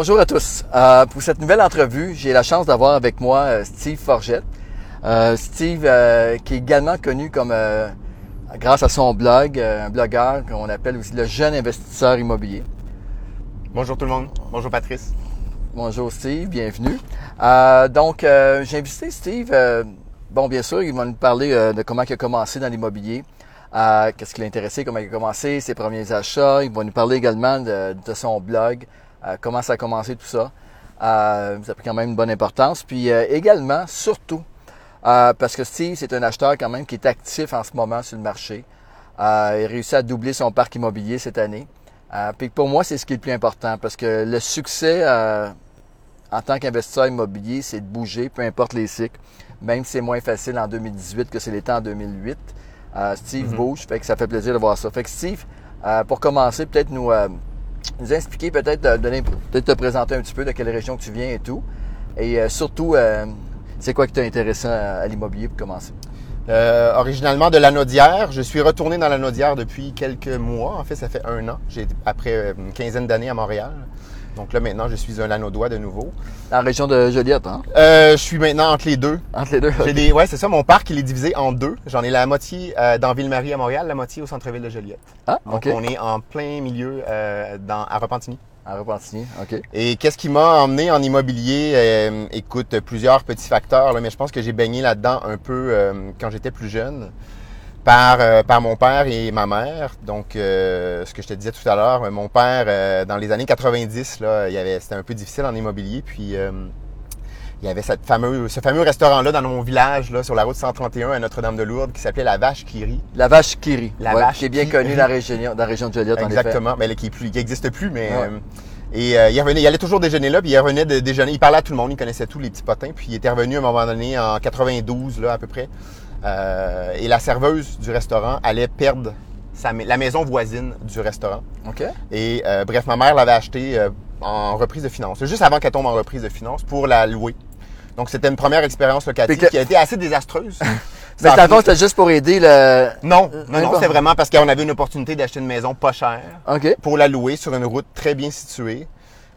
Bonjour à tous. Euh, pour cette nouvelle entrevue, j'ai la chance d'avoir avec moi euh, Steve Forgette. Euh, Steve, euh, qui est également connu comme, euh, grâce à son blog, un blogueur qu'on appelle aussi le jeune investisseur immobilier. Bonjour tout le monde. Bonjour Patrice. Bonjour Steve, bienvenue. Euh, donc, euh, j'ai invité Steve. euh, bon, bien sûr, il va nous parler de comment il a commencé dans l'immobilier, euh, qu'est-ce qui l'a intéressé, comment il a commencé, ses premiers achats. Il va nous parler également de, de son blog, comment ça a commencé tout ça. Euh, ça a pris quand même une bonne importance. Puis euh, également, surtout, euh, parce que Steve, c'est un acheteur quand même qui est actif en ce moment sur le marché. Euh, il a réussi à doubler son parc immobilier cette année. Euh, puis pour moi, c'est ce qui est le plus important parce que le succès euh, en tant qu'investisseur immobilier, c'est de bouger, peu importe les cycles. Même si c'est moins facile en 2018 que c'est l'été en 2008. Euh, Steve Mhm. bouge, fait que ça fait plaisir de voir ça. Fait que Steve, euh, pour commencer, peut-être nous, euh, nous expliquer, peut-être peut-être te présenter un petit peu de quelle région tu viens et tout. Et euh, surtout, euh, c'est quoi qui t'a intéressé à, l'immobilier pour commencer? Euh, originalement de la Naudière, je suis retourné dans la Naudière depuis quelques mois. En fait, ça fait un an. J'ai après euh, une quinzaine d'années à Montréal. Donc là maintenant, je suis un Lanaudois de nouveau. La région de Joliette, hein? Euh, je suis maintenant entre les deux. Entre les deux. J'ai des, ouais, c'est ça. Mon parc, il est divisé en deux. J'en ai la moitié euh, dans Ville-Marie à Montréal, la moitié au centre-ville de Joliette. Ah, Donc on est en plein milieu euh, dans, à Repentigny. À Repentigny, OK. Et qu'est-ce qui m'a emmené en immobilier? Écoute, plusieurs petits facteurs, là, mais je pense que j'ai baigné là-dedans un peu quand j'étais plus jeune par, euh, par mon père et ma mère. Donc, euh, ce que je te disais tout à l'heure, euh, mon père, euh, dans les années 90, là, il y avait, c'était un peu difficile en immobilier. Puis, il y avait cette ce fameux restaurant-là dans mon village, là, sur la route 131 à Notre-Dame-de-Lourdes, qui s'appelait La Vache qui rit. La vache Kiri. La ouais, vache Qui est bien qui connue rit. dans la région, dans la région de Joliette, en effet. Exactement, mais là, qui est plus, qui mais Ouais. et euh, il revenait, il allait toujours déjeuner là, puis il revenait de déjeuner, il parlait à tout le monde, il connaissait tous les petits potins, puis il était revenu à un moment donné en 92 là à peu près, Euh, et la serveuse du restaurant allait perdre sa, la maison voisine du restaurant. OK. Et euh, bref, ma mère l'avait acheté euh, en reprise de finance, juste avant qu'elle tombe en reprise de finance pour la louer. Donc c'était une première expérience locative que- qui a été assez désastreuse. Mais dans le fond, c'était juste pour aider le... non, Euh, non, non, c'était vraiment parce qu'on avait une opportunité d'acheter une maison pas chère pour la louer sur une route très bien située.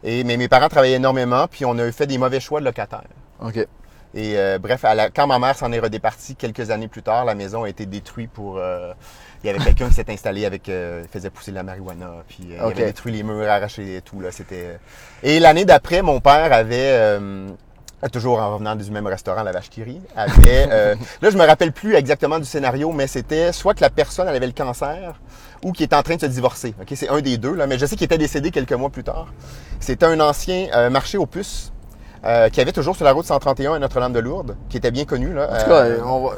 Et, mais mes parents travaillaient énormément, puis on a fait des mauvais choix de locataires. OK. Et euh, bref, à la- quand ma mère s'en est redépartie quelques années plus tard, la maison a été détruite pour... euh, il y avait quelqu'un qui s'est installé avec... euh, il faisait pousser de la marijuana, puis euh, il avait détruit les murs, arraché et tout. Là, c'était... Et l'année d'après, mon père avait... euh, toujours en revenant du même restaurant, la vache qui rit, avait... euh, là, je me rappelle plus exactement du scénario, mais c'était soit que la personne elle avait le cancer ou qui était en train de se divorcer. Ok, C'est un des deux, là, mais je sais qu'il était décédé quelques mois plus tard. C'était un ancien euh, marché aux puces euh, qui avait toujours sur la route 131 à Notre-Dame-de-Lourdes, qui était bien connu. Là, En tout cas, on va...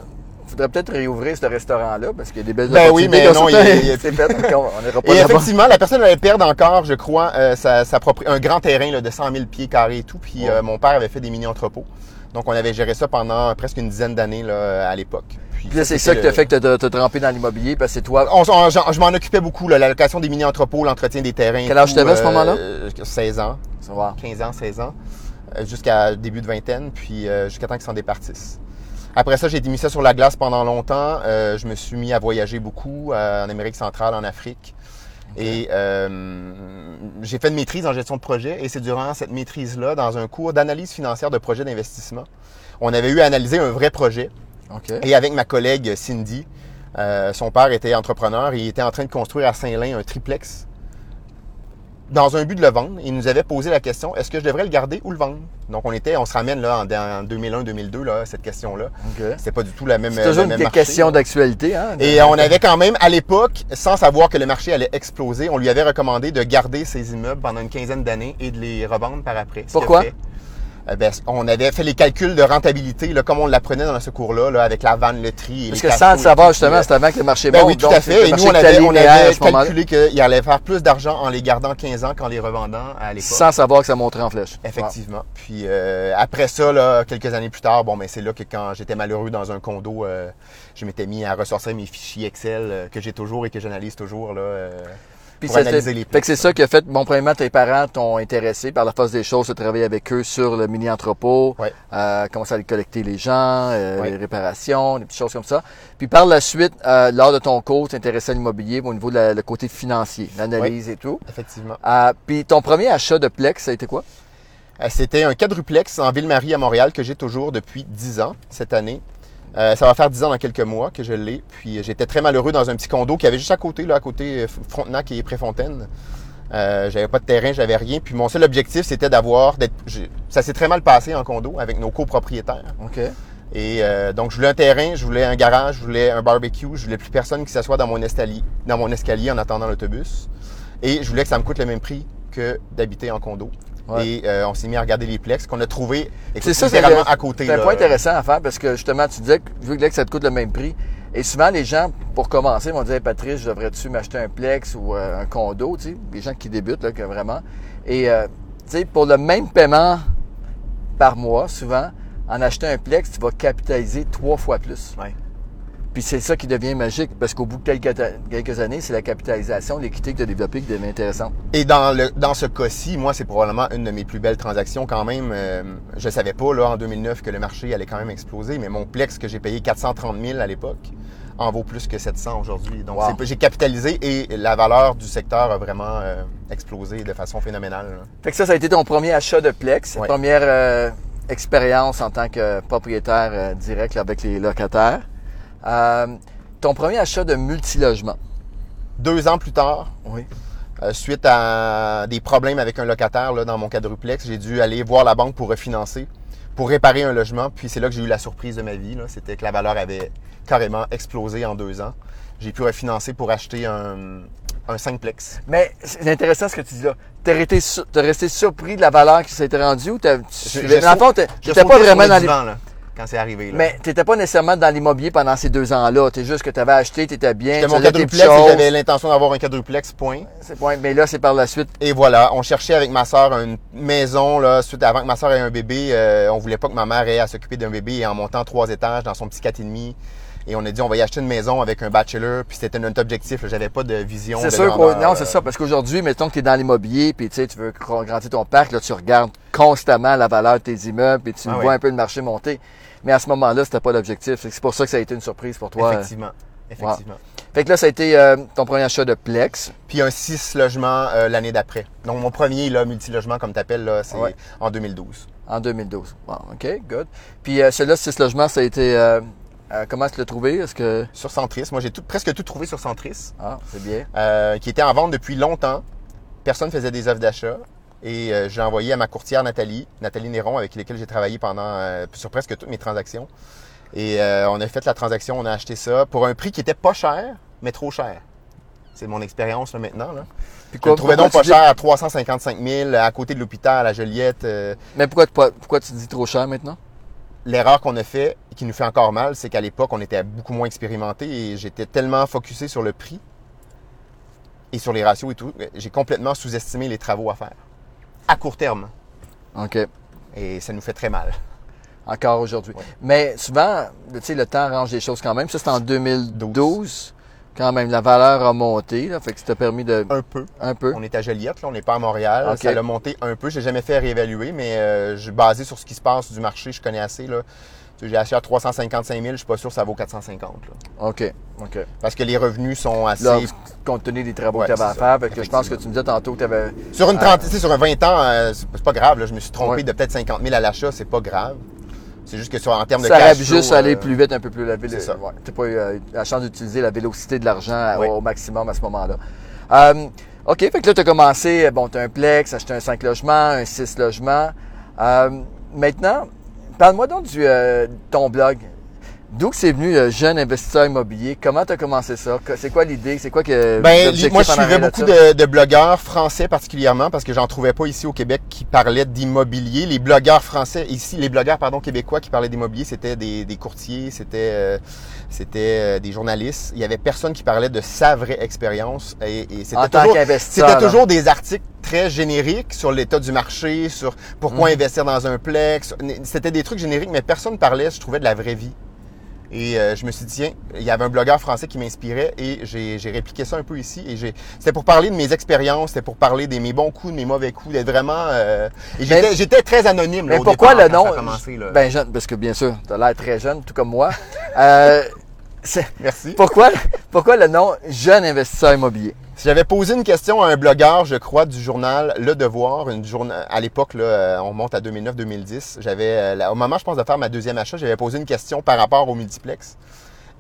faudrait peut-être réouvrir ce restaurant-là parce qu'il y a des belles Ben oui, mais non, il- il- c'est fait. donc on pas Et effectivement, la personne allait perdre encore, je crois, euh, sa, sa propre, un grand terrain là, de 100 000 pieds carrés et tout. Puis Ouais. euh, mon père avait fait des mini-entrepôts. Donc on avait géré ça pendant presque une dizaine d'années là, à l'époque. Puis Puis là, c'est ça qui t'a fait que t'as- t'as trempé dans l'immobilier parce que c'est toi. On- je m'en occupais beaucoup, là, la location des mini-entrepôts, l'entretien des terrains. Quel âge t'avais à ce moment-là? euh, 16 ans, Ça va. 15 ans, 16 ans, euh, jusqu'à début de vingtaine, puis euh, jusqu'à temps qu'ils s'en départissent. Après ça, j'ai été mis ça sur la glace pendant longtemps. Euh, je me suis mis à voyager beaucoup euh, en Amérique centrale, en Afrique. Et euh, j'ai fait une maîtrise en gestion de projet et c'est durant cette maîtrise-là, dans un cours d'analyse financière de projet d'investissement, on avait eu à analyser un vrai projet. Et avec ma collègue Cindy, euh, son père était entrepreneur et il était en train de construire à Saint-Lin un triplex dans un but de le vendre. Il nous avait posé la question est-ce que je devrais le garder ou le vendre? Donc on était, on se ramène là en, en 2001-2002 là cette question-là. OK. C'était pas du tout la même. C'est toujours même marché, d'actualité, hein? Et on avait quand même, à l'époque, sans savoir que le marché allait exploser, on lui avait recommandé de garder ses immeubles pendant une quinzaine d'années et de les revendre par après. Pourquoi? Euh, ben, on avait fait les calculs de rentabilité, là, comme on l'apprenait dans ce cours-là, là, avec la vanne, le tri et Parce les que sans le savoir, justement, euh, c'était avant que le marché ben monte. oui, tout donc à fait. Et nous, on avait, on calculé qu'il allait faire plus d'argent en les gardant 15 ans qu'en les revendant à l'époque. Sans savoir que ça monterait en flèche. Effectivement. Puis euh, après ça, là, quelques années plus tard, bon, mais c'est là que quand j'étais malheureux dans un condo, euh, je m'étais mis à ressortir mes fichiers Excel que j'ai toujours et que j'analyse toujours. Là, Puis pour analyser les c'est ça qui a fait, bon, premièrement, tes parents t'ont intéressé par la force des choses de travailler avec eux sur le mini-entrepôt, Ouais. euh, commencer à collecter les gens, euh, les réparations, des petites choses comme ça. Puis par la suite, euh, lors de ton cours, t'intéressais à l'immobilier au niveau de le côté financier, l'analyse et tout. Effectivement. Euh, puis ton premier achat de Plex, ça a été quoi? C'était un quadruplex en Ville-Marie à Montréal que j'ai toujours depuis 10 ans cette année. Euh, ça va faire 10 ans dans quelques mois que je l'ai. Puis euh, j'étais très malheureux dans un petit condo qui avait juste à côté, là, à côté euh, Frontenac et Préfontaine. Euh, j'avais pas de terrain, j'avais rien. Puis mon seul objectif, c'était d'avoir, d'être. Ça s'est très mal passé en condo avec nos copropriétaires. OK. Et euh, donc je voulais un terrain, je voulais un garage, je voulais un barbecue, je voulais plus personne qui s'assoit dans mon escalier, dans mon escalier en attendant l'autobus. Et je voulais que ça me coûte le même prix que d'habiter en condo. Ouais. Et euh, on s'est mis à regarder les plex qu'on a trouvé C'est ça, c'est littéralement le- à côté. C'est un là. point intéressant à faire parce que justement, tu disais que vu que ça te coûte le même prix, et souvent les gens, pour commencer, vont dire Hey, Patrice, je devrais-tu m'acheter un plex ou euh, un condo, tu sais, des gens qui débutent là, que vraiment. Et euh, tu sais, pour le même paiement par mois, souvent, en achetant un plex, tu vas capitaliser trois fois plus. Ouais. Puis c'est ça qui devient magique parce qu'au bout de quelques, années, c'est la capitalisation, l'équité que tu as développée qui devient intéressante. Et dans, le, dans ce cas-ci, moi, c'est probablement une de mes plus belles transactions quand même. Euh, je savais pas, là, en 2009, que le marché allait quand même exploser, mais mon Plex que j'ai payé 430 000 à l'époque en vaut plus que 700 aujourd'hui. Donc, Wow. j'ai capitalisé et la valeur du secteur a vraiment euh, explosé de façon phénoménale. là. Fait que ça, ça a été ton premier achat de Plex, première euh, expérience en tant que propriétaire direct avec les locataires. Euh, ton premier achat de multilogement. Deux ans plus tard, Oui. euh, suite à des problèmes avec un locataire là, dans mon quadruplex, j'ai dû aller voir la banque pour refinancer, pour réparer un logement. Puis c'est là que j'ai eu la surprise de ma vie. C'était que la valeur avait carrément explosé en deux ans. J'ai pu refinancer pour acheter un, un 5plex. Mais c'est intéressant ce que tu dis là. T'es resté, resté surpris de la valeur qui s'était rendue ou t'as, tu, t'es- J'ai t'étais pas vraiment dans les, divan, là, quand c'est arrivé. Là. mais t'étais pas nécessairement dans l'immobilier pendant ces deux ans-là. T'es juste que t'avais acheté, t'étais bien, C'était tu mon quadruplex et j'avais l'intention d'avoir un quadruplex, point. C'est point. Mais là, c'est par la suite. Et voilà, on cherchait avec ma soeur une maison, là, suite avant que ma soeur ait un bébé. euh, on voulait pas que ma mère ait à s'occuper d'un bébé et en montant trois étages dans son petit 4,5. Et on a dit, on va y acheter une maison avec un bachelor, puis c'était notre objectif. J'avais pas de vision. C'est sûr grandeur, non, euh, c'est ça, parce qu'aujourd'hui, mettons que tu es dans l'immobilier, puis tu sais, tu veux grandir ton parc, là, tu regardes constamment la valeur de tes immeubles, puis tu Ah vois un peu le marché monter. Mais à ce moment-là, c'était pas l'objectif. C'est pour ça que ça a été une surprise pour toi. Effectivement. Effectivement. Fait que là, ça a été euh, ton premier achat de Plex. Puis un 6 logements euh, l'année d'après. Donc mon premier là, multilogement, comme tu appelles, là, c'est Ouais. en 2012. En 2012. Bon, OK, good. Puis euh, celui-là, 6 logements, ça a été... euh, euh, comment tu l'as trouvé? Est-ce que... Sur Centris. Moi, j'ai tout, presque tout trouvé sur Centris. Ah, c'est bien. euh, qui était en vente depuis longtemps. Personne faisait des offres d'achat. Et euh, j'ai envoyé à ma courtière Nathalie, Nathalie Néron, avec laquelle j'ai travaillé pendant euh, sur presque toutes mes transactions. Et euh, on a fait la transaction, on a acheté ça pour un prix qui était pas cher, mais trop cher. C'est mon expérience là, maintenant. Là. Puis Je le trouvais donc pas dis- cher à 355 000 à côté de l'hôpital à Joliette. Mais pourquoi, pourquoi, pourquoi tu dis trop cher maintenant? L'erreur qu'on a fait et qui nous fait encore mal, c'est qu'à l'époque, on était beaucoup moins expérimenté et j'étais tellement focusé sur le prix et sur les ratios et tout, j'ai complètement sous-estimé les travaux à faire. À court terme. OK. Et ça nous fait très mal. Encore aujourd'hui. Ouais. Mais souvent, tu sais, le temps arrange les choses quand même. Ça, c'était en 2012. Quand même, la valeur a monté. Là, fait que ça t'a permis de... Un peu. Un peu. On est à Joliette, là, on n'est pas à Montréal. Ça l'a monté un peu. J'ai jamais fait réévaluer, mais euh, je basé sur ce qui se passe du marché, je connais assez. Là. Tu J'ai acheté à 355 000, je suis pas sûr que ça vaut 450. Là. OK. OK. Parce que les revenus sont assez. Là, compte tenu des travaux Ouais, que tu avais à c'est faire, fait que je pense que tu me disais tantôt que tu avais... Sur une Ah. trentaine, tu sais, sur un 20 ans, euh, c'est c'est pas grave. là. je me suis trompé Ouais. de peut-être 50 000 à l'achat, c'est pas grave. C'est juste que sur, en termes de Ça cash aurait flow, juste aller euh, plus vite, un peu plus la c'est ça. Ouais, t'as pas eu euh, la chance d'utiliser la vélocité de l'argent Oui. au maximum à ce moment-là. Euh, OK, fait que là, tu as commencé, bon, tu as un plex, acheté un 5 logements, un 6 logements. Euh, maintenant, parle-moi donc du euh, ton blog. D'où que c'est venu euh, jeune investisseur immobilier? Comment tu as commencé ça? C'est quoi l'idée? C'est quoi que Ben, moi, je suivais beaucoup de, de blogueurs français particulièrement parce que j'en trouvais pas ici au Québec qui parlaient d'immobilier. Les blogueurs français, ici, les blogueurs, pardon, québécois qui parlaient d'immobilier, c'était des, des courtiers, c'était euh, c'était euh, des journalistes. Il y avait personne qui parlait de sa vraie expérience et, et En c'était tant toujours, qu'investisseur. c'était toujours des articles très génériques sur l'état du marché, sur pourquoi Mhm. investir dans un plex. C'était des trucs génériques, mais personne parlait, je trouvais, de la vraie vie. Et euh, je me suis dit, tiens, il y avait un blogueur français qui m'inspirait et j'ai j'ai répliqué ça un peu ici. Et j'ai c'était pour parler de mes expériences, c'était pour parler de mes bons coups, de mes mauvais coups, d'être vraiment... euh, j'étais très anonyme. Là, Mais au pourquoi départ, le nom? commencé, là. Ben jeune, parce que bien sûr, tu as l'air très jeune, tout comme moi. Euh, Merci. pourquoi, pourquoi le nom jeune investisseur immobilier? Si j'avais posé une question à un blogueur, je crois, du journal Le Devoir, une à l'époque, là, euh, on monte à 2009-2010, j'avais, euh, au moment, je pense, de faire ma deuxième achat, j'avais posé une question par rapport au multiplex.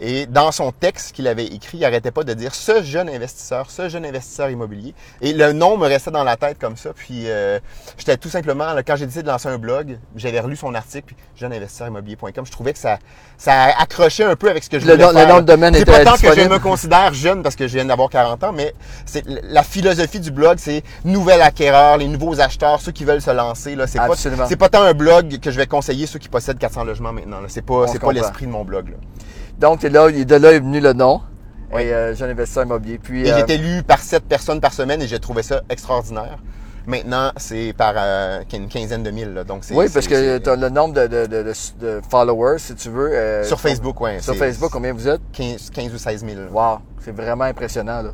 Et dans son texte qu'il avait écrit, il arrêtait pas de dire ce jeune investisseur, ce jeune investisseur immobilier. Et le nom me restait dans la tête comme ça. Puis euh, j'étais tout simplement, là, quand j'ai décidé de lancer un blog, j'avais relu son article, puis jeuneInvestisseurImmobilier.com. Je trouvais que ça, ça accrochait un peu avec ce que je Le voulais le faire. nom de domaine C'est était pas tant que je me considère jeune parce que je viens d'avoir 40 ans, mais c'est la philosophie du blog, c'est nouvel acquéreur, les nouveaux acheteurs, ceux qui veulent se lancer. Là, c'est pas, c'est pas tant un blog que je vais conseiller ceux qui possèdent 400 logements maintenant. Là. C'est pas, c'est pas l'esprit de mon blog. Là. Donc, là, de là est venu le nom. Oui. Et euh, jeune investisseur immobilier. Puis, Et euh, j'étais lu par 7 personnes par semaine et j'ai trouvé ça extraordinaire. Maintenant, c'est par euh, une quinzaine de mille. là. Donc, c'est, oui, parce que tu as le nombre de, de, de, de- followers, si tu veux. euh, Sur Facebook, ouais. Sur Facebook, combien vous êtes? 15, 15 ou 16 000. là. Wow, c'est vraiment impressionnant, là.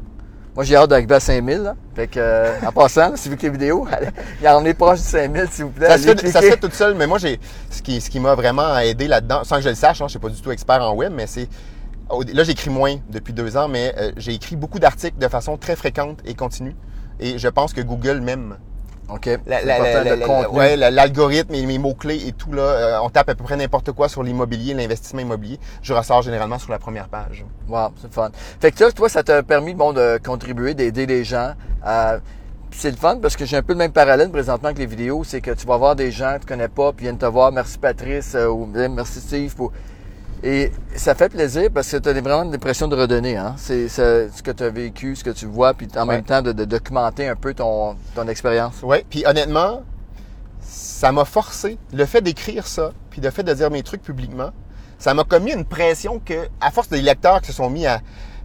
Moi, j'ai hâte d'arriver à 5000, là. Fait que, euh, en passant, là, si vous écoutez les vidéos, allez, il en est proche du 5000, s'il vous plaît. Ça se, fait, ça se cliquer. fait toute seule, mais moi, j'ai ce qui, ce qui m'a vraiment aidé là-dedans, sans que je le sache, hein, je suis pas du tout expert en web, mais c'est là, j'écris moins depuis deux ans, mais euh, j'ai écrit beaucoup d'articles de façon très fréquente et continue. Et je pense que Google m'aime. OK. L'algorithme et mes mots-clés et tout, là, euh, on tape à peu près n'importe quoi sur l'immobilier, l'investissement immobilier. Je ressors généralement sur la première page. Wow, c'est le fun. Fait que là, toi, ça t'a permis bon, de contribuer, d'aider les gens. Euh, c'est le fun parce que j'ai un peu le même parallèle présentement avec les vidéos. C'est que tu vas voir des gens que tu connais pas, puis viennent te voir, merci Patrice, euh, ou eh, merci Steve. pour- Et ça fait plaisir parce que tu as vraiment l'impression de redonner. Hein? C'est ce que tu as vécu, ce que tu vois, puis en Ouais. même temps de, de documenter un peu ton, ton expérience. Ouais, puis honnêtement, ça m'a forcé. Le fait d'écrire ça, puis le fait de dire mes trucs publiquement, ça m'a commis une pression que, à force des lecteurs qui se sont mis à.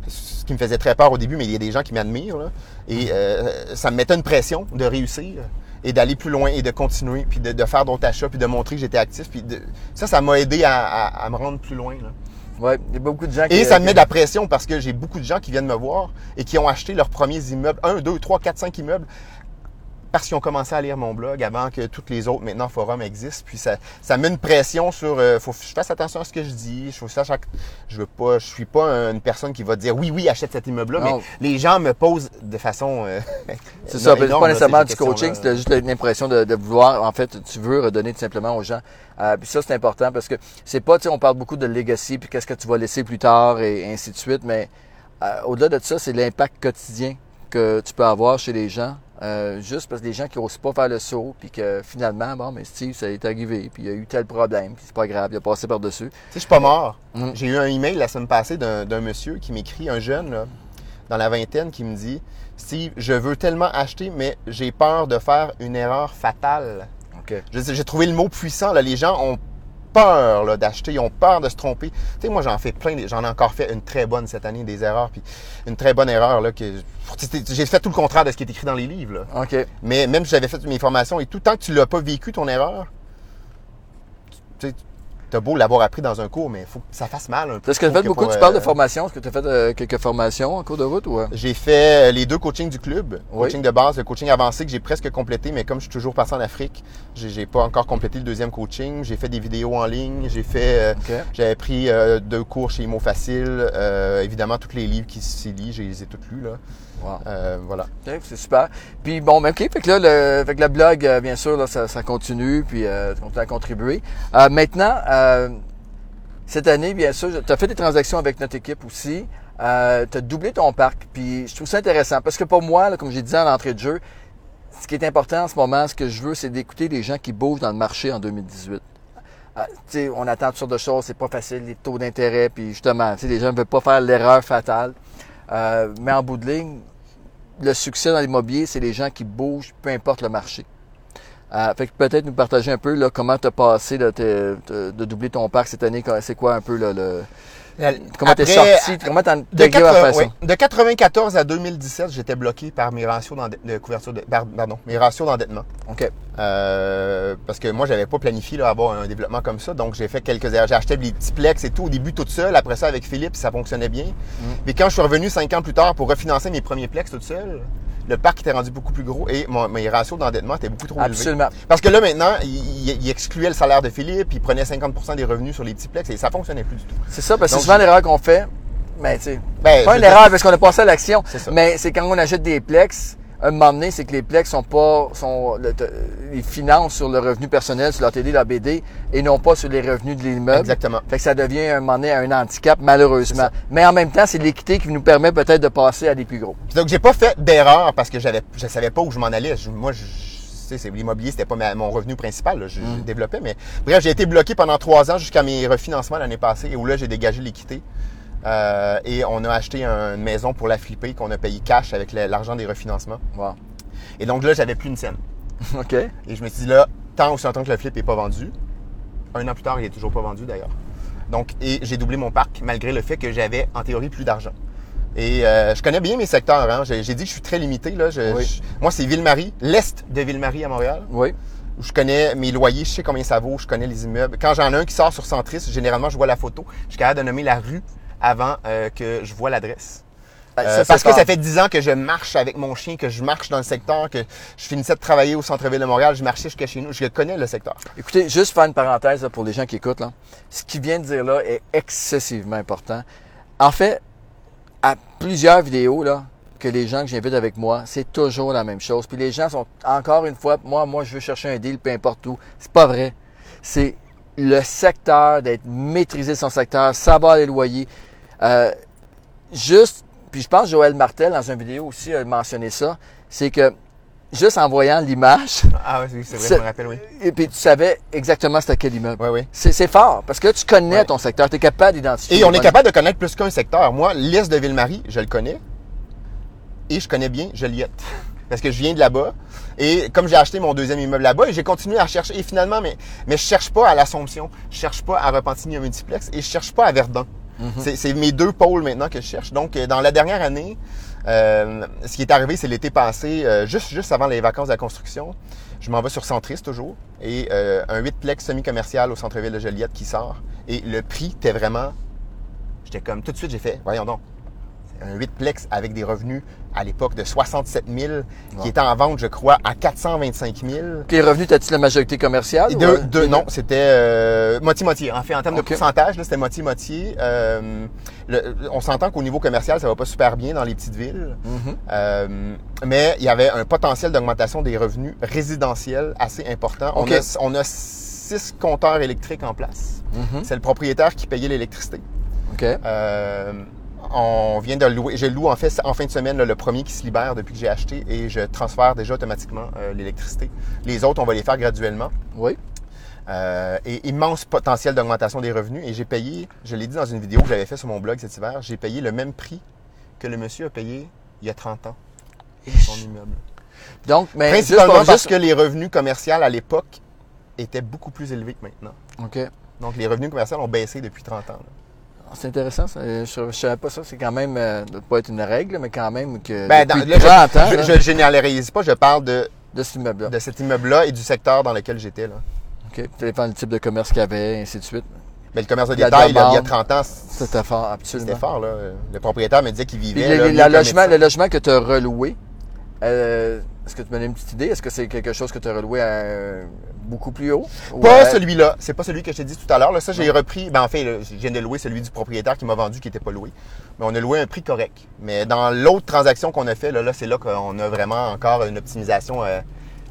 Ce qui me faisait très peur au début, mais il y a des gens qui m'admirent. Et euh, ça me mettait une pression de réussir et d'aller plus loin et de continuer, puis de, de faire d'autres achats, puis de montrer que j'étais actif. Puis de- ça, ça m'a aidé à, à- à me rendre plus loin. Là. Ouais, il y a beaucoup de gens qui. Et ça me qui- met de la pression parce que j'ai beaucoup de gens qui viennent me voir et qui ont acheté leurs premiers immeubles, un, deux, trois, quatre, cinq immeubles, parce qu'ils ont commencé à lire mon blog avant que toutes les autres maintenant forums existent. Puis ça, ça met une pression sur, euh, faut que je fasse attention à ce que je dis. Je sache, à- je veux pas, je suis pas une personne qui va dire oui, oui, achète cet immeuble-là, mais Non. les gens me posent de façon. euh, C'est ça, c'est pas là, nécessairement ces du coaching, c'est juste l'impression de, de vouloir, en fait, tu veux redonner tout simplement aux gens. Euh, puis ça, c'est important parce que c'est pas, tu sais, on parle beaucoup de legacy, puis qu'est-ce que tu vas laisser plus tard et ainsi de suite, mais euh, au-delà de ça, c'est l'impact quotidien que tu peux avoir chez les gens. Euh, juste parce que les gens qui n'osent pas faire le saut, puis que finalement, bon, mais Steve, ça est arrivé, puis il y a eu tel problème, puis c'est pas grave, il a passé par-dessus. Tu sais, je suis pas mort. Mm. J'ai eu un email la semaine passée d'un monsieur qui m'écrit, un jeune, là, dans la vingtaine, qui me dit Steve, je veux tellement acheter, mais j'ai peur de faire une erreur fatale. OK. Je- J'ai trouvé le mot puissant. Là. Les gens ont peur là, d'acheter, ils ont peur de se tromper. Tu sais, moi, j'en fais plein. J'en ai encore fait une très bonne cette année, des erreurs. Puis une très bonne erreur. là que J'ai fait tout le contraire de ce qui est écrit dans les livres. Là. OK. Mais même si j'avais fait mes formations et tout, tant que tu l'as pas vécu, ton erreur, tu sais, t'as beau l'avoir appris dans un cours, mais il faut que ça fasse mal un peu. Est-ce que tu as fait beaucoup, pour, tu parles de euh, formation, est-ce que tu as fait euh, quelques formations en cours de route ou... euh? J'ai fait les deux coachings du club, Oui. coaching de base, le coaching avancé que j'ai presque complété, mais comme je suis toujours parti en Afrique, j'ai j'ai pas encore complété le deuxième coaching. J'ai fait des vidéos en ligne, j'ai fait, euh, j'avais pris euh, deux cours chez Imo Facile, évidemment tous les livres qui s'y lisent, je les ai tous lus là. Wow. Euh, voilà. C'est super. Puis bon, OK, fait que là, le, fait que le blog, euh, bien sûr, là, ça, ça continue, puis euh, tu continues à contribuer. Euh, maintenant, cette année, bien sûr, tu as fait des transactions avec notre équipe aussi. Tu as doublé ton parc, puis je trouve ça intéressant parce que pour moi, là, comme j'ai dit en entrée de jeu, ce qui est important en ce moment, ce que je veux, c'est d'écouter les gens qui bougent dans le marché en 2018. Euh, tu sais, on attend toutes sortes de choses, c'est pas facile, les taux d'intérêt, puis justement, tu sais, les gens ne veulent pas faire l'erreur fatale. Euh, mais en bout de ligne, le succès dans l'immobilier, c'est les gens qui bougent, peu importe le marché. Euh, fait que peut-être nous partager un peu là, comment tu as passé là, de doubler ton parc cette année. C'est quoi un peu là, le. Comment t'es sorti? Comment De, t'es arrivé à quatre- faire ça? oui, de 94 à 2017, j'étais bloqué par mes ratios de couverture de, par- pardon, mes ratios d'endettement. OK. Euh, parce que moi, j'avais pas planifié là, avoir un développement comme ça. Donc, j'ai fait quelques. J'ai acheté des petits plex et tout au début toute seule. Après ça, avec Philippe, ça fonctionnait bien. Mais quand je suis revenu cinq ans plus tard pour refinancer mes premiers plex toute seule, le parc était rendu beaucoup plus gros et mon- mes ratios d'endettement étaient beaucoup trop élevés. Absolument. Parce que là, maintenant, il, il- excluait le salaire de Philippe, il prenait 50% des revenus sur les petits plex et ça fonctionnait plus du tout. C'est ça, parce que souvent l'erreur qu'on fait. Mais tu sais, Ben, pas une erreur parce qu'on a passé à l'action. Mais c'est quand on achète des plex, un moment donné, c'est que les plex sont pas, sont, le- ils financent sur le revenu personnel, sur leur TD, leur BD, et non pas sur les revenus de l'immeuble. Exactement. Fait que ça devient un moment donné un handicap, malheureusement. Mais en même temps, c'est l'équité qui nous permet peut-être de passer à des plus gros. Donc, j'ai pas fait d'erreur parce que j'avais, je savais pas où je m'en allais. Je- moi, je, c'est- l'immobilier, c'était pas ma- mon revenu principal. là. Je, je développais, mais bref, j'ai été bloqué pendant trois ans jusqu'à mes refinancements l'année passée et où là, j'ai dégagé l'équité. Euh, et on a acheté une maison pour la flipper qu'on a payé cash avec l'argent des refinancements. Wow. Et donc là, j'avais plus une scène. OK. Et je me suis dit là, tant aussi longtemps que le flip n'est pas vendu, un an plus tard, il est toujours pas vendu d'ailleurs. Donc, et j'ai doublé mon parc malgré le fait que j'avais en théorie plus d'argent. Et euh, je connais bien mes secteurs. Hein. J'ai, dit que je suis très limité. Là. Je- Oui. je- moi, c'est Ville-Marie, l'est de Ville-Marie à Montréal. Oui. Où je connais mes loyers, je sais combien ça vaut, je connais les immeubles. Quand j'en ai un qui sort sur Centris, généralement, je vois la photo. Je suis capable de nommer la rue avant euh, que je vois l'adresse. Ben, Euh, ça, parce c'est que ça fait 10 ans que je marche avec mon chien, que je marche dans le secteur, que je finissais de travailler au centre-ville de Montréal, je marchais jusqu'à chez nous, je connais le secteur. Écoutez, juste faire une parenthèse là, pour les gens qui écoutent. Là. Ce qu'il vient de dire là est excessivement important. En fait, à plusieurs vidéos là, que les gens que j'invite avec moi, c'est toujours la même chose. Puis les gens sont encore une fois, moi, moi, je veux chercher un deal, peu importe où. C'est pas vrai. C'est le secteur, d'être maîtrisé son secteur, savoir les loyers. Euh, juste, puis je pense Joël Martel, dans une vidéo aussi, a mentionné ça, c'est que juste en voyant l'image, Ah oui, c'est vrai, je me rappelle, oui. et puis tu savais exactement c'était quel immeuble. Oui, oui. C'est fort, parce que là, tu connais ton secteur, tu es capable d'identifier. Et on est capable de connaître plus qu'un secteur. Moi, l'Est de Ville-Marie, je le connais. Et je connais bien Joliette. Parce que je viens de là-bas. Et comme j'ai acheté mon deuxième immeuble là-bas, et j'ai continué à chercher. Et finalement, mais, mais je cherche pas à l'Assomption. Je cherche pas à Repentigny un multiplex. Et je cherche pas à Verdun. C'est- C'est mes deux pôles maintenant que je cherche. Donc, euh, dans la dernière année, euh, ce qui est arrivé, c'est l'été passé, euh, juste, juste avant les vacances de la construction. Je m'en vais sur Centris toujours. Et un 8-plex semi-commercial au centre-ville de Joliette qui sort. Et le prix était vraiment J'étais comme, tout de suite, j'ai fait, voyons donc, un 8-plex avec des revenus à l'époque de 67 000, qui Ouais. était en vente, je crois, à 425 000. Les revenus, t'as-tu la majorité commerciale? Et ou, de, euh, non, c'était euh, moitié-moitié. En fait, en termes de pourcentage, c'était moitié-moitié. Euh, on s'entend qu'au niveau commercial, ça va pas super bien dans les petites villes. Mhm. Euh, mais il y avait un potentiel d'augmentation des revenus résidentiels assez important. On, a, on a six compteurs électriques en place. Mhm. C'est le propriétaire qui payait l'électricité. OK. On vient de le louer. Je le loue en fait en fin de semaine, là, le premier qui se libère depuis que j'ai acheté et je transfère déjà automatiquement euh, l'électricité. Les autres, on va les faire graduellement. Oui. Euh, et immense potentiel d'augmentation des revenus. Et j'ai payé, je l'ai dit dans une vidéo que j'avais fait sur mon blog cet hiver, j'ai payé le même prix que le monsieur a payé il y a 30 ans pour son immeuble. Donc, mais juste Principalement parce juste- que les revenus commerciaux à l'époque étaient beaucoup plus élevés que maintenant. OK. Donc les revenus commerciaux ont baissé depuis 30 ans. là. C'est intéressant. ça. Je ne savais pas ça. C'est quand même, euh, doit pas être une règle, mais quand même que Ben, dans- là, je- 30 ans, je, là, je le généralise pas, je parle de, de cet immeuble-là. de cet immeuble-là et du secteur dans lequel j'étais. Là. OK. Ça dépend du type de commerce qu'il y avait, et ainsi de suite. Mais le commerce de La détail, là, il y a demande. 30 ans, C'était fort, absolument. c'était fort. Là. Le propriétaire me disait qu'il vivait. le, là, logement, le logement que tu as reloué, euh, est-ce que tu me donnes une petite idée? Est-ce que c'est quelque chose que tu as reloué à euh, beaucoup plus haut? Pas à- celui-là. C'est pas celui que je t'ai dit tout à l'heure. Là, ça, j'ai repris. Ben, en fait, là, je viens de louer celui du propriétaire qui m'a vendu qui n'était pas loué. Mais on a loué un prix correct. Mais dans l'autre transaction qu'on a fait, là, là c'est là qu'on a vraiment encore une optimisation euh,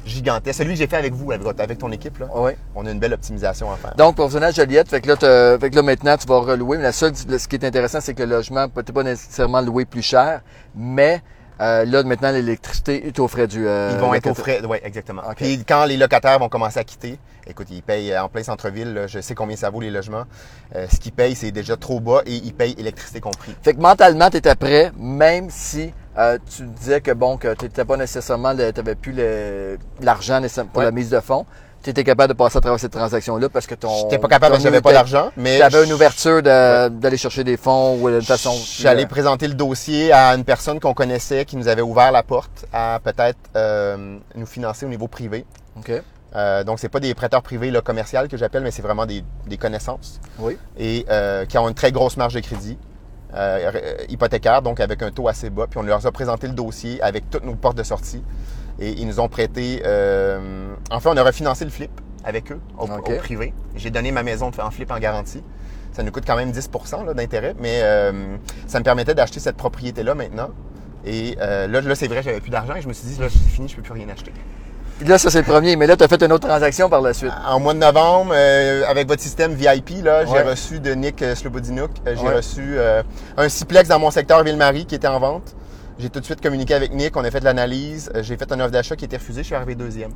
gigantesque. Celui que j'ai fait avec vous, avec, ton équipe, là, Oui. on a une belle optimisation à faire. Donc, pour revenir à Joliette, fait que là, t'as- fait que là, maintenant, tu vas relouer. Mais la seule, ce qui est intéressant, c'est que le logement peut pas nécessairement loué plus cher, mais euh, là, maintenant, l'électricité, ils t'offraient du... euh, Ils vont être aux frais. Oui, exactement. Puis quand les locataires vont commencer à quitter, écoute, ils payent euh, en plein centre-ville. là, Je sais combien ça vaut les logements. Euh, ce qu'ils payent, c'est déjà trop bas et ils payent électricité compris. Fait que mentalement, tu étais prêt, même si euh, tu disais que bon, que tu n'étais pas nécessairement, tu n'avais plus le- l'argent nécessairement pour Ouais. la mise de fonds. Tu étais capable de passer à travers cette transaction-là parce que ton. J'étais pas capable parce que j'avais pas d'argent, mais Tu avais une ouverture de- d'aller chercher des fonds ou d'une façon. J'allais présenter le dossier à une personne qu'on connaissait qui nous avait ouvert la porte à peut-être euh, nous financer au niveau privé. OK. Euh, donc, c'est pas des prêteurs privés là, commerciaux que j'appelle, mais c'est vraiment des, des connaissances Oui. et euh, qui ont une très grosse marge de crédit euh, hypothécaire, donc avec un taux assez bas. Puis on leur a présenté le dossier avec toutes nos portes de sortie et ils nous ont prêté. Euh, enfin, on a refinancé le flip avec eux au, privé. J'ai donné ma maison en flip en garantie. Ça nous coûte quand même 10 là, d'intérêt, mais euh, ça me permettait d'acheter cette propriété-là maintenant. Et euh, là, là c'est vrai, j'avais plus d'argent et je me suis dit, là, c'est fini, je peux plus rien acheter. Là, ça, c'est le premier. Mais là, tu as fait une autre transaction par la suite. En mois de novembre, euh, avec votre système VIP, là, j'ai Ouais. reçu de Nick euh, Slobodinouk, euh, j'ai Ouais. reçu euh, un siplex dans mon secteur Ville-Marie qui était en vente. J'ai tout de suite communiqué avec Nick, on a fait l'analyse, euh, j'ai fait une offre d'achat qui a été refusée, je suis arrivé deuxième.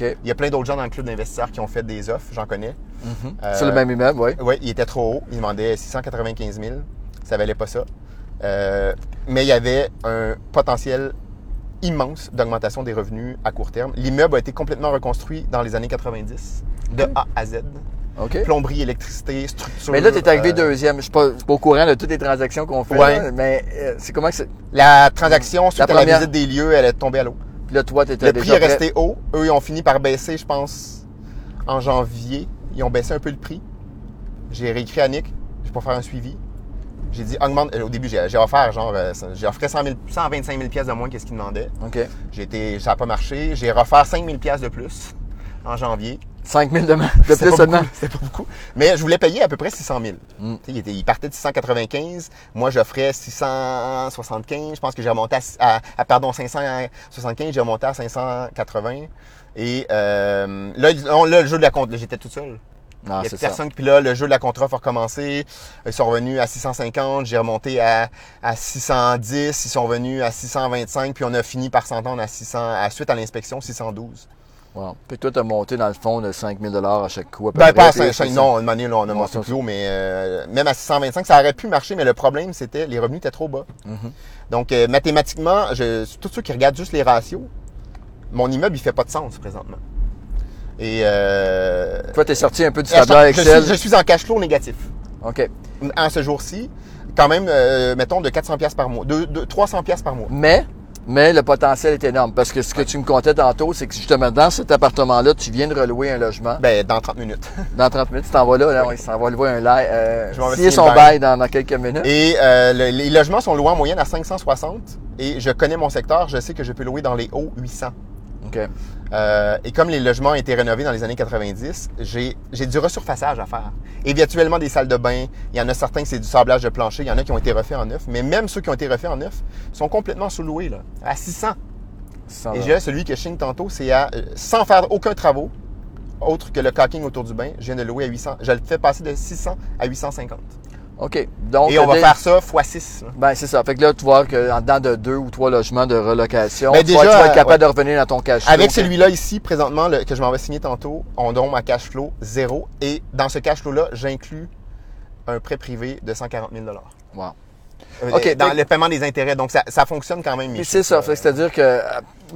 Il y a plein d'autres gens dans le club d'investisseurs qui ont fait des offres, j'en connais. Mhm. Euh, Sur le même immeuble, oui. Oui, il était trop haut. Il demandait 695 000. Ça valait pas ça. Euh, mais il y avait un potentiel immense d'augmentation des revenus à court terme. L'immeuble a été complètement reconstruit dans les années 90, de A à Z. OK. Plomberie, électricité, structure. Mais là, tu es arrivé euh, deuxième. Je suis pas, je suis pas au courant de toutes les transactions qu'on fait. Ouais. là, mais euh, c'est comment que c'est? La transaction, suite La à la première- visite des lieux, elle est tombée à l'eau. Puis là, toi, tu étais Le prix est resté haut. Eux, ils ont fini par baisser, je pense, en janvier. Ils ont baissé un peu le prix. J'ai réécrit à Nick. Je vais pas faire un suivi. J'ai dit, augmente. euh, Au début, j'ai offert, genre, j'ai offert 100 000 125 000 pièces de moins qu'est-ce qu'ils demandaient. OK. J'ai été, ça n'a pas marché. J'ai refaire 5 000 pièces de plus en janvier. 5 000 de, de plus pas seulement. beaucoup, C'était pas beaucoup. Mais je voulais payer à peu près 600 000. Mm. Il, était- il partait de 695. Moi, j'offrais 675. Je pense que j'ai remonté à, à- à, pardon, 575. J'ai remonté à 580. Et euh, là, là, le jeu de la compte, j'étais tout seul. Non, Il y a personne. Puis là, le jeu de la contre a recommencé. Ils sont revenus à 650. J'ai remonté à, à 610. Ils sont revenus à 625. Puis on a fini par s'entendre à 600, à suite à l'inspection, 612. Wow. Puis toi, tu as monté dans le fond de 5 000 à chaque coup. À peu Ben, près, pas à puis 500. c'est ça. Non, une année, là, on a monté plus haut, mais euh, même à 625, ça aurait pu marcher, mais le problème, c'était les revenus étaient trop bas. Mhm. Donc, euh, mathématiquement, je, tous ceux qui regardent juste les ratios, mon immeuble, il fait pas de sens présentement. Et euh, Toi, tu es sorti un peu du je Excel. suis, je suis en cash flow négatif. OK. En ce jour-ci, quand même, euh, mettons, de 400 pièces par mois, de, de 300 pièces par mois. Mais, mais le potentiel est énorme. Parce que ce que tu me contais tantôt, c'est que justement, dans cet appartement-là, tu viens de relouer un logement. Ben, dans 30 minutes. Dans 30 minutes, tu t'en vas là. là on s'en va louer un live. Euh, vais signer signer son bail bail. dans, dans quelques minutes. Et euh, le- les logements sont loués en moyenne à 560. Et je connais mon secteur, je sais que je peux louer dans les hauts 800. OK. Euh, et comme les logements ont été rénovés dans les années 90, j'ai du resurfaçage à faire. Et virtuellement des salles de bain. Il y en a certains que c'est du sablage de plancher. Il y en a qui ont été refaits en neuf. Mais même ceux qui ont été refaits en neuf sont complètement sous-loués, là, à 600. Sans- Et j'ai celui que je signe tantôt, c'est à, euh, sans faire aucun travaux, autre que le caulking autour du bain, je viens de louer à 800. Je le fais passer de 600 à 850. OK. Donc, Et on va faire ça x 6. Ben, c'est ça. Fait que là, tu vois qu'en dedans de deux ou trois logements de relocation, Ben, tu, vas, déjà, tu vas être capable ouais. de revenir dans ton cash flow. Avec celui-là ici, présentement, le- que je m'en vais signer tantôt, on donne ma cash flow zéro. Et dans ce cash flow-là, j'inclus un prêt privé de 140 000 Wow. Euh, OK, dans fait- le paiement des intérêts. Donc, ça, ça fonctionne quand même. c'est ça. euh, C'est-à-dire que, euh,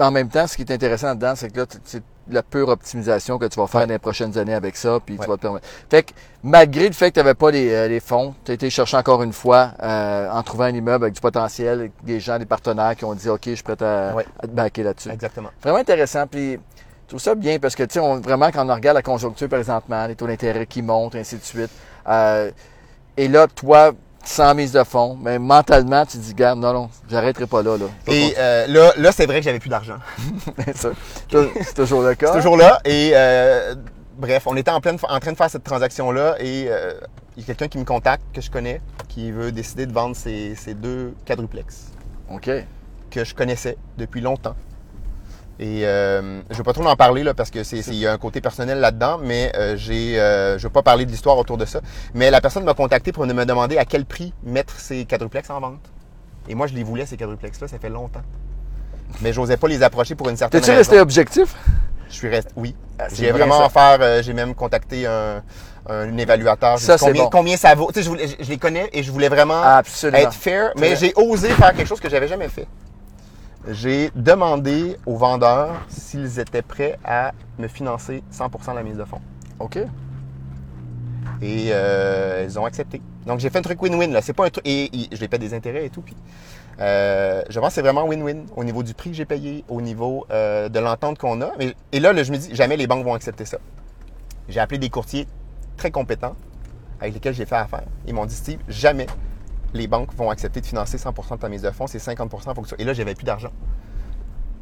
en même temps, ce qui est intéressant dedans, c'est que là, tu- la pure optimisation que tu vas faire dans les prochaines années avec ça, puis tu vas te permettre. Fait que, malgré le fait que tu n'avais pas les, euh, les fonds, tu as été chercher encore une fois, euh, en trouvant un immeuble avec du potentiel, avec des gens, des partenaires qui ont dit, OK, je suis prêt à, Ouais. à te baquer là-dessus. Exactement. Vraiment intéressant. Puis, je trouve ça bien parce que, tu sais, on- vraiment, quand on regarde la conjoncture présentement, les taux d'intérêt qui montent, ainsi de suite, euh, et là, toi, sans mise de fonds, mais mentalement, tu te dis, garde, non, non, j'arrêterai pas là. là. Et euh, là, là c'est vrai que j'avais plus d'argent. C'est toujours le cas. C'est toujours là. Et euh, bref, on était en, pleine, en train de faire cette transaction-là et euh, il y a quelqu'un qui me contacte, que je connais, qui veut décider de vendre ses, ses deux quadruplex OK. que je connaissais depuis longtemps. Et euh, je ne vais pas trop en parler là, parce que c'est, c'est- il y a un côté personnel là-dedans, mais euh, j'ai, euh, je ne vais pas parler de l'histoire autour de ça. Mais la personne m'a contacté pour me demander à quel prix mettre ces quadruplex en vente. Et moi, je les voulais, ces quadruplex-là, ça fait longtemps. Mais j'osais pas les approcher pour une certaine T'es-tu raison. resté objectif? Je suis resté, oui. Ah, j'ai vraiment offert, euh, j'ai même contacté un, un évaluateur. Ça, combien, bon. combien ça vaut? Tu sais, je, voulais- je- je les connais et je voulais vraiment Absolument. être fair, mais j'ai osé faire quelque chose que j'avais jamais fait. J'ai demandé aux vendeurs s'ils étaient prêts à me financer 100% de la mise de fonds. OK. Et euh, ils ont accepté. Donc, j'ai fait un truc win-win. là. C'est pas un truc. Et, et je les paie des intérêts et tout. Puis, euh, je pense que c'est vraiment win-win au niveau du prix que j'ai payé, au niveau euh, de l'entente qu'on a. Mais, et là, là, je me dis, jamais les banques vont accepter ça. J'ai appelé des courtiers très compétents avec lesquels j'ai fait affaire. Ils m'ont dit, Steve, jamais les banques vont accepter de financer 100% de ta mise de fonds. C'est 50 pour que ça. Et là, j'avais plus d'argent.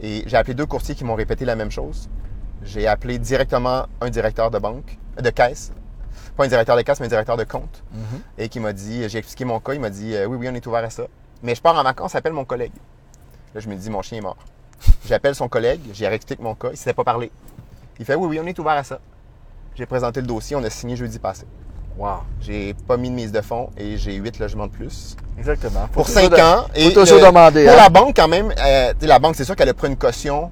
Et j'ai appelé deux courtiers qui m'ont répété la même chose. J'ai appelé directement un directeur de banque, de caisse, pas un directeur de caisse, mais un directeur de compte, Mhm. et qui m'a dit, j'ai expliqué mon cas, il m'a dit, euh, oui, oui, on est ouvert à ça. Mais je pars en vacances, appelle mon collègue. Là, je me dis, mon chien est mort. J'appelle son collègue, j'ai expliqué mon cas, il ne s'était pas parlé. Il fait, oui, oui, on est ouvert à ça. J'ai présenté le dossier, on a signé jeudi passé. Wow. J'ai pas mis de mise de fonds et j'ai huit logements de plus. Exactement. Faut Pour toujours 5 de- ans. Et faut toujours le- demander, Pour hein. la banque, quand même, euh, la banque, c'est sûr qu'elle a pris une caution,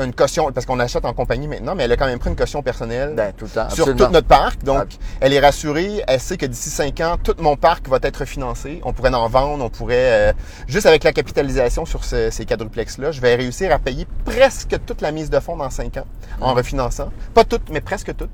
une caution, parce qu'on achète en compagnie maintenant, mais elle a quand même pris une caution personnelle Ben, tout le temps. sur tout notre parc. Donc, elle est rassurée. Elle sait que d'ici 5 ans, tout mon parc va être financé. On pourrait en vendre. On pourrait, euh, juste avec la capitalisation sur ce- ces quadruplex-là, je vais réussir à payer presque toute la mise de fonds dans 5 ans en Mm. refinançant. Pas toutes, mais presque toutes.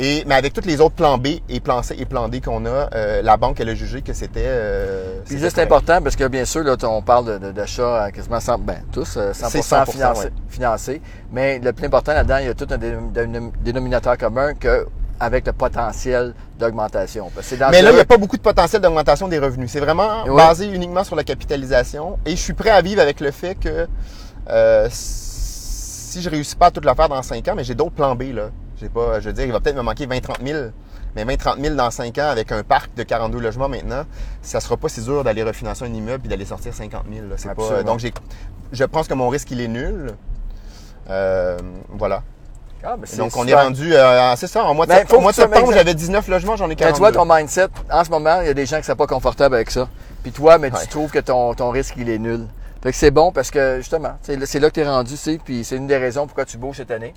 Et, mais avec tous les autres plans B et plan C et plan D qu'on a, euh, la banque, elle a jugé que c'était. euh, Puis correct. important parce que bien sûr, là, on parle de- de- d'achat à quasiment 100, ben, tous euh, 100%, C'est 100%, financé, ouais. financé. Mais le plus important là-dedans, il y a tout un dé- dé- dénominateur commun que avec le potentiel d'augmentation. Mais là, il n'y a pas beaucoup de potentiel d'augmentation des revenus. C'est vraiment Oui. basé uniquement sur la capitalisation. Et je suis prêt à vivre avec le fait que euh, si je réussis pas à tout le faire dans 5 ans, mais j'ai d'autres plans B. Là. J'ai pas, je veux dire, il va peut-être me manquer 20-30 000. Mais 20-30 000 dans 5 ans avec un parc de 42 logements maintenant, ça sera pas si dur d'aller refinancer un immeuble et d'aller sortir 50 000. là. C'est pas, donc, je pense que mon risque, il est nul. Euh, voilà. Ah, ben, Donc, on est rendu, euh, c'est ça, en mois de, Ben, septembre, j'avais 19 logements, j'en ai Mais 42. tu vois, ton mindset, en ce moment, il y a des gens qui ne sont pas confortables avec ça. Puis toi, mais Ouais. tu trouves que ton, ton risque, il est nul. Fait que c'est bon parce que, justement, c'est là que tu es rendu, c'est, puis c'est une des raisons pourquoi tu bouges cette année.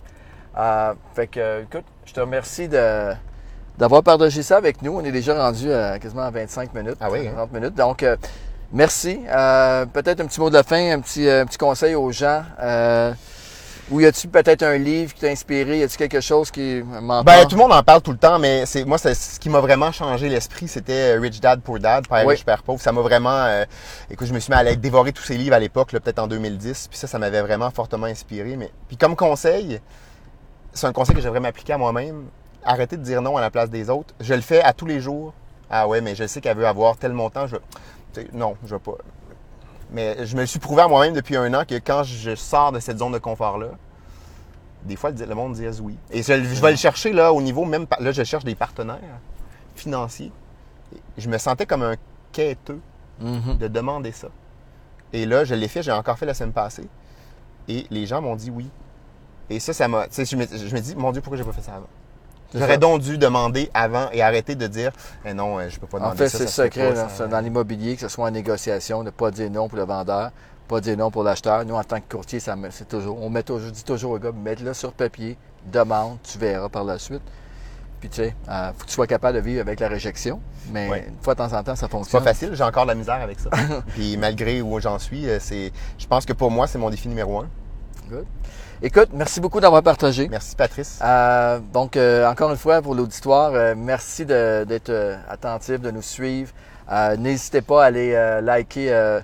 Euh, fait que, euh, écoute, je te remercie de, d'avoir partagé ça avec nous. On est déjà rendu à quasiment à 25 minutes, Ah oui, hein? 30 minutes. Donc, euh, merci. Euh, peut-être un petit mot de la fin, un petit, euh, un petit conseil aux gens. Euh, ou y a-tu peut-être un livre qui t'a inspiré? Y a-tu quelque chose qui m'en Ben, tout le monde en parle tout le temps, mais c'est moi, c'est ce qui m'a vraiment changé l'esprit, c'était euh, Rich Dad Poor Dad, Père Oui. riche, Père pauvre. Ça m'a vraiment, euh, écoute, je me suis mis à aller dévorer tous ces livres à l'époque, là, peut-être en 2010, puis ça, ça m'avait vraiment fortement inspiré. Mais puis comme conseil, c'est un conseil que j'aimerais m'appliquer à moi-même. Arrêtez de dire non à la place des autres. Je le fais à tous les jours. Ah ouais, mais je sais qu'elle veut avoir tel montant, je, non, je veux pas. Mais je me le suis prouvé à moi-même depuis un an que quand je sors de cette zone de confort-là, des fois, le monde dit oui. Et je, je vais le chercher là au niveau même. Là, je cherche des partenaires financiers. Je me sentais comme un quêteux Mhm. de demander ça. Et là, je l'ai fait, j'ai encore fait la semaine passée. Et les gens m'ont dit oui. Et ça, ça m'a. Je me, je me dis, mon Dieu, pourquoi j'ai pas fait ça avant? J'aurais donc dû demander avant et arrêter de dire, eh non, euh, je peux pas En demander fait, ça. c'est fait secret ça- dans l'immobilier, que ce soit en négociation, de ne pas dire non pour le vendeur, pas dire non pour l'acheteur. Nous, en tant que courtier, ça c'est toujours, on met toujours, dis toujours au gars, mets-le sur papier, demande, tu verras par la suite. Puis tu sais, il faut que tu sois capable de vivre avec la réjection, mais une fois de temps en temps, ça C'est pas fonctionne. facile, j'ai encore de la misère avec ça. Puis malgré où j'en suis, euh, c'est, je pense que pour moi, c'est mon défi numéro un. Good. Écoute, merci beaucoup d'avoir partagé. Merci Patrice. Euh, donc, euh, encore une fois, pour l'auditoire, euh, merci d'être euh, attentif, de nous suivre. Euh, N'hésitez pas à aller euh, liker euh,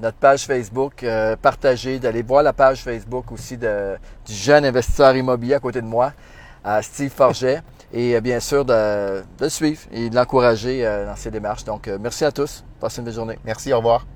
notre page Facebook, euh, partager, d'aller voir la page Facebook aussi de, du jeune investisseur immobilier à côté de moi, euh, Steve Forget, et euh, bien sûr de, de le suivre et de l'encourager euh, dans ses démarches. Donc, euh, merci à tous. Passez une belle journée. Merci, au revoir.